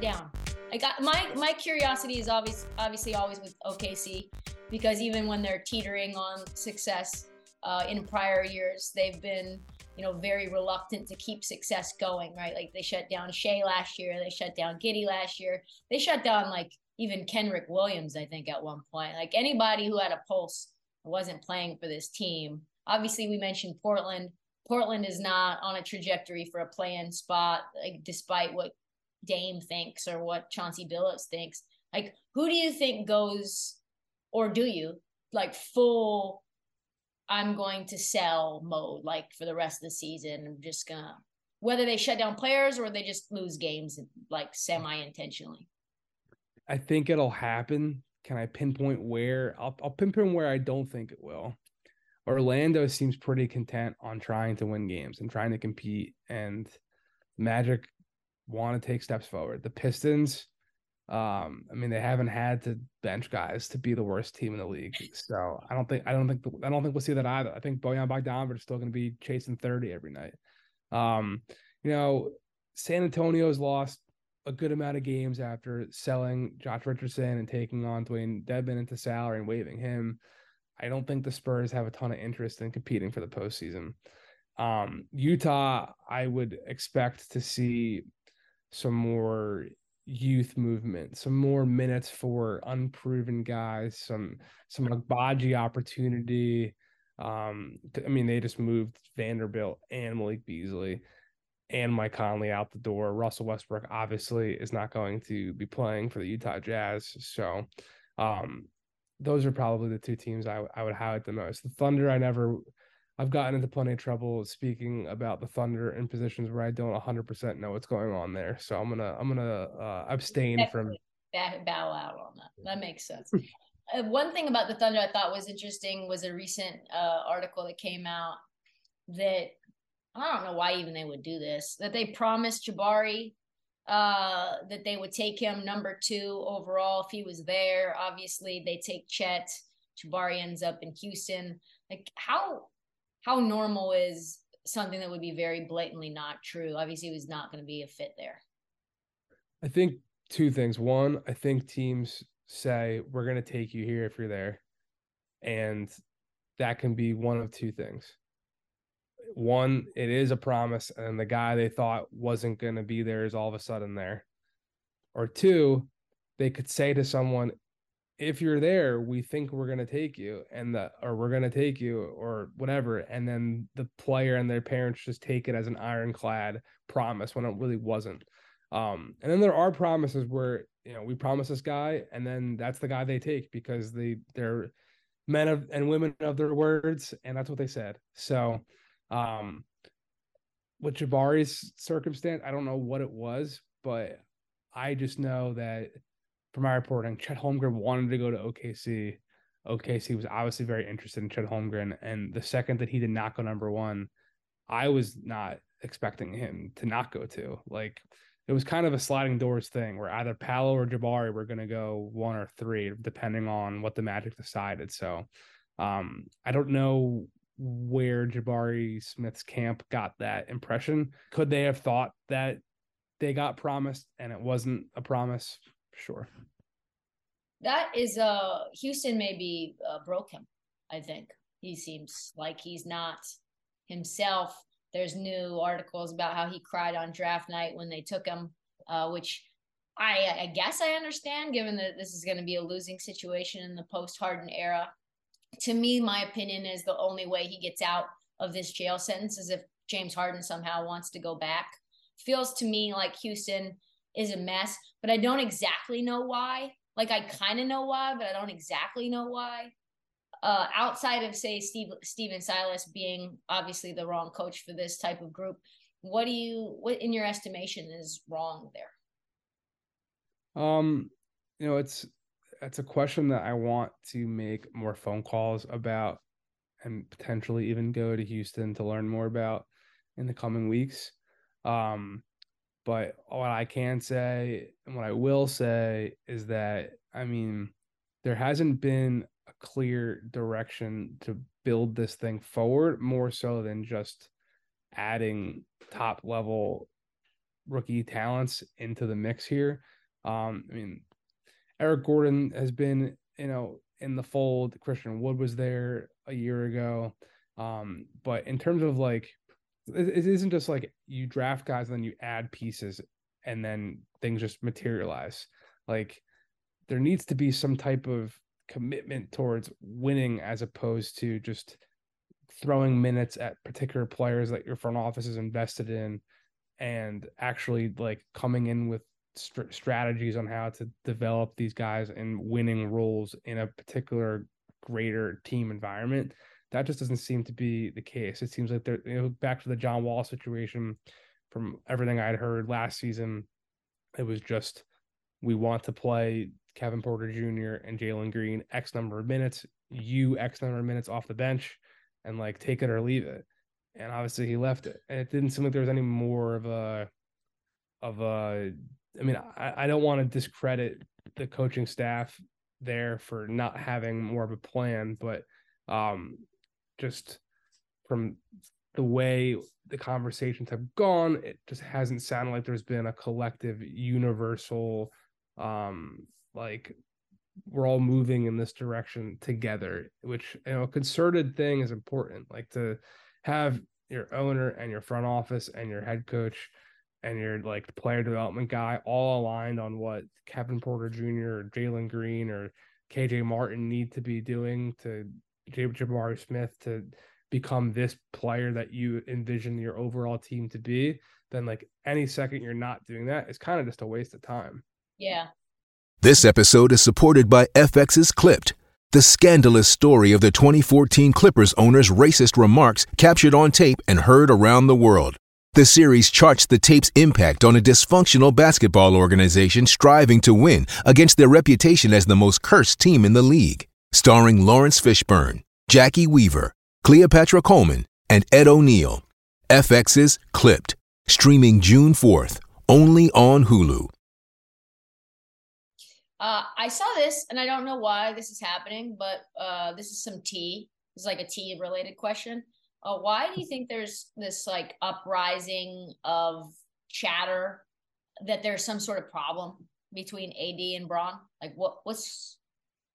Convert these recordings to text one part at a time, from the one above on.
Down? I got my my curiosity is obvious, obviously always with OKC because even when they're teetering on success uh, in prior years, they've been you know very reluctant to keep success going. Right, like they shut down Shai last year, they shut down Giddey last year, they shut down like even Kenrich Williams, I think at one point. Like anybody who had a pulse wasn't playing for this team. Obviously, we mentioned Portland. Portland is not on a trajectory for a play-in spot, like despite what Dame thinks or what Chauncey Billups thinks. Like, who do you think goes, or do you like full? I'm going to sell mode, like for the rest of the season. I'm just gonna whether they shut down players or they just lose games like semi intentionally. I think it'll happen. Can I pinpoint where? I'll, I'll pinpoint where I don't think it will. Orlando seems pretty content on trying to win games and trying to compete, and Magic want to take steps forward. The Pistons, um, I mean, they haven't had to bench guys to be the worst team in the league. So I don't think I don't think I don't think we'll see that either. I think Bojan Bogdanovic is still going to be chasing 30 every night. Um, you know, San Antonio's lost a good amount of games after selling Josh Richardson and taking on Dewayne Dedmon into salary and waiving him. I don't think the Spurs have a ton of interest in competing for the postseason. Um, Utah, I would expect to see some more youth movement, some more minutes for unproven guys, some some Agbaji opportunity. Um, I mean, they just moved Vanderbilt and Malik Beasley and Mike Conley out the door. Russell Westbrook obviously is not going to be playing for the Utah Jazz, so um, those are probably the two teams I, I would highlight the most. The Thunder, I never I've gotten into plenty of trouble speaking about the Thunder in positions where I don't 100% know what's going on there. So I'm gonna I'm gonna uh, abstain Definitely from bow out on that. That makes sense. uh, one thing about the Thunder I thought was interesting was a recent uh, article that came out that I don't know why even they would do this. That they promised Jabari uh, that they would take him number two overall if he was there. Obviously, they take Chet. Jabari ends up in Houston. Like how how normal is something that would be very blatantly not true? Obviously, it was not going to be a fit there. I think two things. One, I think teams say we're going to take you here if you're there, and that can be one of two things. One, it is a promise, and the guy they thought wasn't going to be there is all of a sudden there. Or two, they could say to someone, if you're there, we think we're gonna take you, and the or we're gonna take you, or whatever, and then the player and their parents just take it as an ironclad promise when it really wasn't. Um, and then there are promises where you know we promise this guy, and then that's the guy they take because they they're men of and women of their words, and that's what they said. So, um, with Jabari's circumstance, I don't know what it was, but I just know that from my reporting, Chet Holmgren wanted to go to OKC. OKC was obviously very interested in Chet Holmgren. And the second that he did not go number one, I was not expecting him to not go to. Like it was kind of a sliding doors thing where either Paolo or Jabari were going to go one or three, depending on what the Magic decided. So um, I don't know where Jabari Smith's camp got that impression. Could they have thought that they got promised and it wasn't a promise? Sure. That is uh Houston maybe uh, broke him. I think he seems like he's not himself. There's new articles about how he cried on draft night when they took him, uh, which I, I guess I understand, given that this is going to be a losing situation in the post Harden era to me, my opinion is the only way he gets out of this jail sentence is if James Harden somehow wants to go back. Feels to me like Houston is a mess, but I don't exactly know why. Like I kind of know why, but I don't exactly know why. Uh, outside of say Steve Stephen Silas being obviously the wrong coach for this type of group, what do you what in your estimation is wrong there? Um, you know, it's it's a question that I want to make more phone calls about and potentially even go to Houston to learn more about in the coming weeks. Um, but what I can say and what I will say is that I mean, there hasn't been a clear direction to build this thing forward more so than just adding top level rookie talents into the mix here. Um, I mean, Eric Gordon has been, you know, in the fold. Christian Wood was there a year ago. Um, but in terms of like, it, isn't just like you draft guys and then you add pieces and then things just materialize. Like, there needs to be some type of commitment towards winning as opposed to just throwing minutes at particular players that your front office is invested in and actually like coming in with st- strategies on how to develop these guys and winning roles in a particular greater team environment. That just doesn't seem to be the case. It seems like they're you know, back to the John Wall situation from everything I'd heard last season. It was just we want to play Kevin Porter Jr. and Jalen Green X number of minutes, you X number of minutes off the bench, and like take it or leave it. And obviously he left it. And it didn't seem like there was any more of a of a I mean, I, I don't want to discredit the coaching staff there for not having more of a plan, but um, just from the way the conversations have gone, it just hasn't sounded like there's been a collective, universal, um, like we're all moving in this direction together. Which you know, a concerted thing is important. Like to have your owner and your front office and your head coach and your like player development guy all aligned on what Kevin Porter Jr. or Jalen Green or KJ Martin need to be doing to Jabari Smith to become this player that you envision your overall team to be, then like any second you're not doing that, it's kind of just a waste of time. Yeah. This episode is supported by FX's Clipped, the scandalous story of the 2014 Clippers owner's racist remarks captured on tape and heard around the world. The series charts the tape's impact on a dysfunctional basketball organization striving to win against their reputation as the most cursed team in the league. Starring Lawrence Fishburne, Jacki Weaver, Cleopatra Coleman, and Ed O'Neill. FX's Clipped, streaming June 4th, only on Hulu. Uh, I saw this, and I don't know why this is happening, but uh, this is some tea. It's like a tea related question. Uh, why do you think there's this like uprising of chatter that there's some sort of problem between AD and Bron? Like, what what's?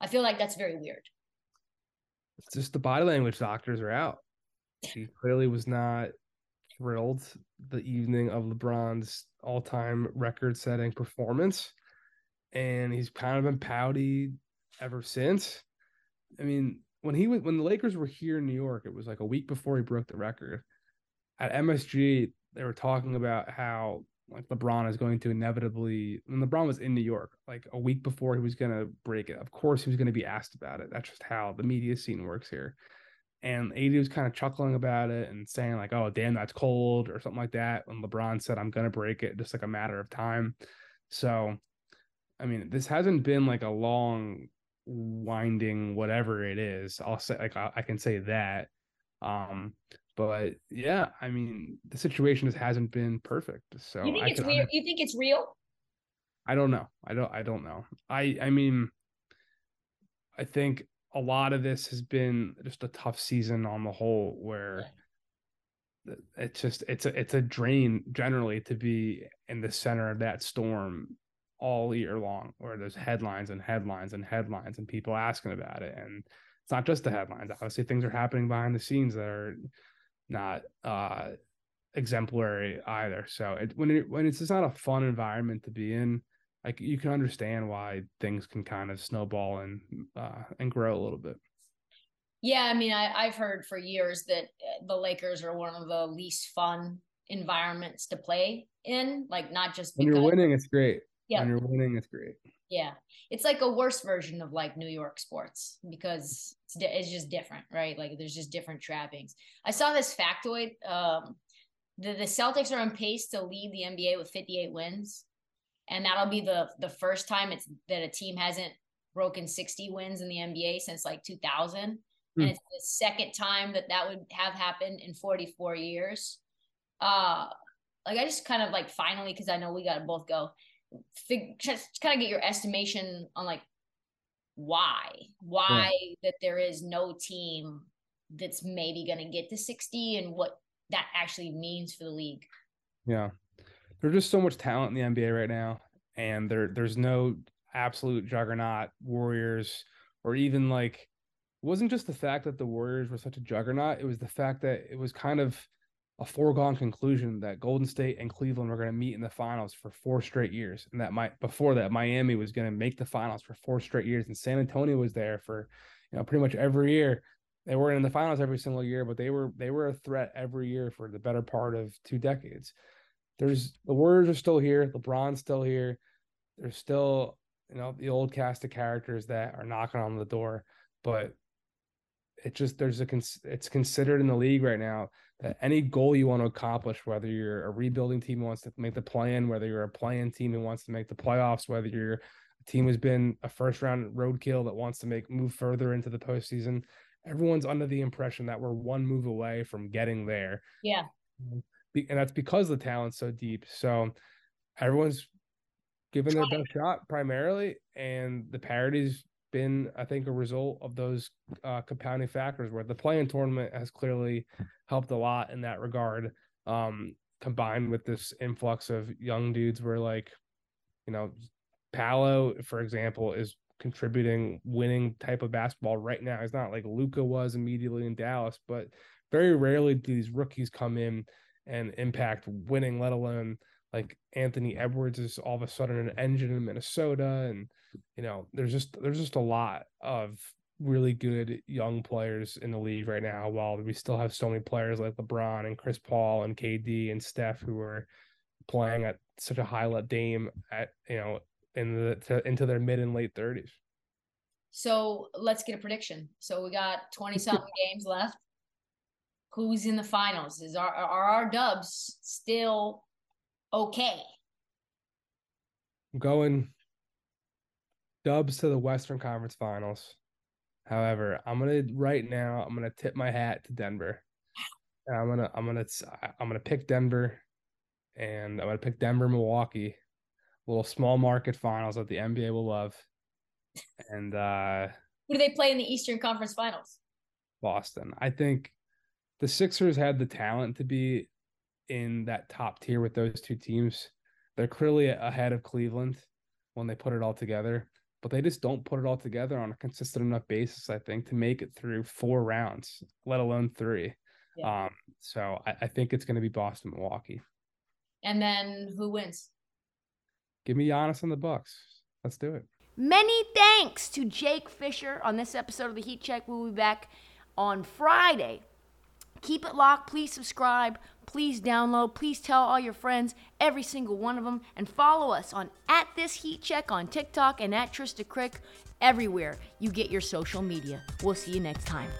I feel like that's very weird. It's just the body language doctors are out. He clearly was not thrilled the evening of LeBron's all-time record-setting performance, and he's kind of been pouty ever since. I mean, when he was when the Lakers were here in New York, it was like a week before he broke the record. At MSG, they were talking about how like LeBron is going to inevitably when LeBron was in New York, like a week before he was gonna break it. Of course, he was gonna be asked about it. That's just how the media scene works here. And AD was kind of chuckling about it and saying like, "Oh, damn, that's cold" or something like that. When LeBron said, "I'm gonna break it," just like a matter of time. So, I mean, this hasn't been like a long winding whatever it is i'll say like i, I can say that um But yeah, I mean, the situation just hasn't been perfect. So you think I it's real? You think it's real? I don't know. I don't I don't know. I I mean I think a lot of this has been just a tough season on the whole where it's just it's a it's a drain generally to be in the center of that storm all year long where there's headlines and headlines and headlines and people asking about it and it's not just the headlines obviously things are happening behind the scenes that are not uh exemplary either so it, when it when it's just not a fun environment to be in like you can understand why things can kind of snowball and uh and grow a little bit yeah, I mean, I, I've heard for years that uh, the Lakers are one of the least fun environments to play in. Like, not just when you're winning, it's great. Yeah, when you're winning, it's great. Yeah, it's like a worse version of like New York sports because it's, it's just different, right? Like, there's just different trappings. I saw this factoid. Um, the the Celtics are on pace to lead the NBA with 58 wins, and that'll be the the first time it's that a team hasn't broken 60 wins in the NBA since like 2000 and hmm. it's the second time that that would have happened in 44 years uh like i just kind of like finally because i know we gotta both go fig- just kind of get your estimation on like why why yeah. that there is no team that's maybe going to get to 60 and what that actually means for the league yeah there's just so much talent in the nba right now and there there's no absolute juggernaut warriors or even like it wasn't just the fact that the Warriors were such a juggernaut, it was the fact that it was kind of a foregone conclusion that Golden State and Cleveland were going to meet in the finals for four straight years. And that might before that, Miami was going to make the finals for four straight years. And San Antonio was there for, you know, pretty much every year. They weren't in the finals every single year, but they were they were a threat every year for the better part of two decades. There's the Warriors are still here, LeBron's still here. There's still, you know, the old cast of characters that are knocking on the door. But it just there's a it's considered in the league right now any goal you want to accomplish, whether you're a rebuilding team who wants to make the plan, whether you're a play-in team who wants to make the playoffs, whether you're a team who's been a first round roadkill that wants to make move further into the postseason, everyone's under the impression that we're one move away from getting there. Yeah, um, and that's because the talent's so deep. So everyone's giving their best shot primarily, and the parity's been, I think, a result of those uh, compounding factors where the play-in tournament has clearly helped a lot in that regard. Um, combined with this influx of young dudes, where like, you know, Paolo, for example, is contributing winning type of basketball right now. It's not like Luka was immediately in Dallas, but very rarely do these rookies come in and impact winning, let alone like Anthony Edwards is all of a sudden an engine in Minnesota, and you know there's just there's just a lot of really good young players in the league right now. While we still have so many players like LeBron and Chris Paul and KD and Steph who are playing at such a high level Dame at you know in the to, into their mid and late thirties. So let's get a prediction. So we got twenty something games left. Who's in the finals? Is our are our Dubs still okay. I'm going dubs to the Western Conference Finals. However, I'm gonna right now. I'm gonna tip my hat to Denver. And I'm gonna I'm gonna I'm gonna pick Denver, and I'm gonna pick Denver Milwaukee, little small market finals that the NBA will love. And uh who do they play in the Eastern Conference Finals? Boston. I think the Sixers had the talent to be in that top tier with those two teams. They're clearly ahead of Cleveland when they put it all together, but they just don't put it all together on a consistent enough basis, I think, to make it through four rounds, let alone three. Yeah. Um, so I, I think it's going to be Boston, Milwaukee. And then who wins? Give me Giannis and the Bucks. Let's do it. Many thanks to Jake Fischer on this episode of the Heat Check. We'll be back on Friday. Keep it locked. Please subscribe. Please download. Please tell all your friends, every single one of them, and follow us on at this heat check on TikTok and at Trysta Krick everywhere you get your social media. We'll see you next time.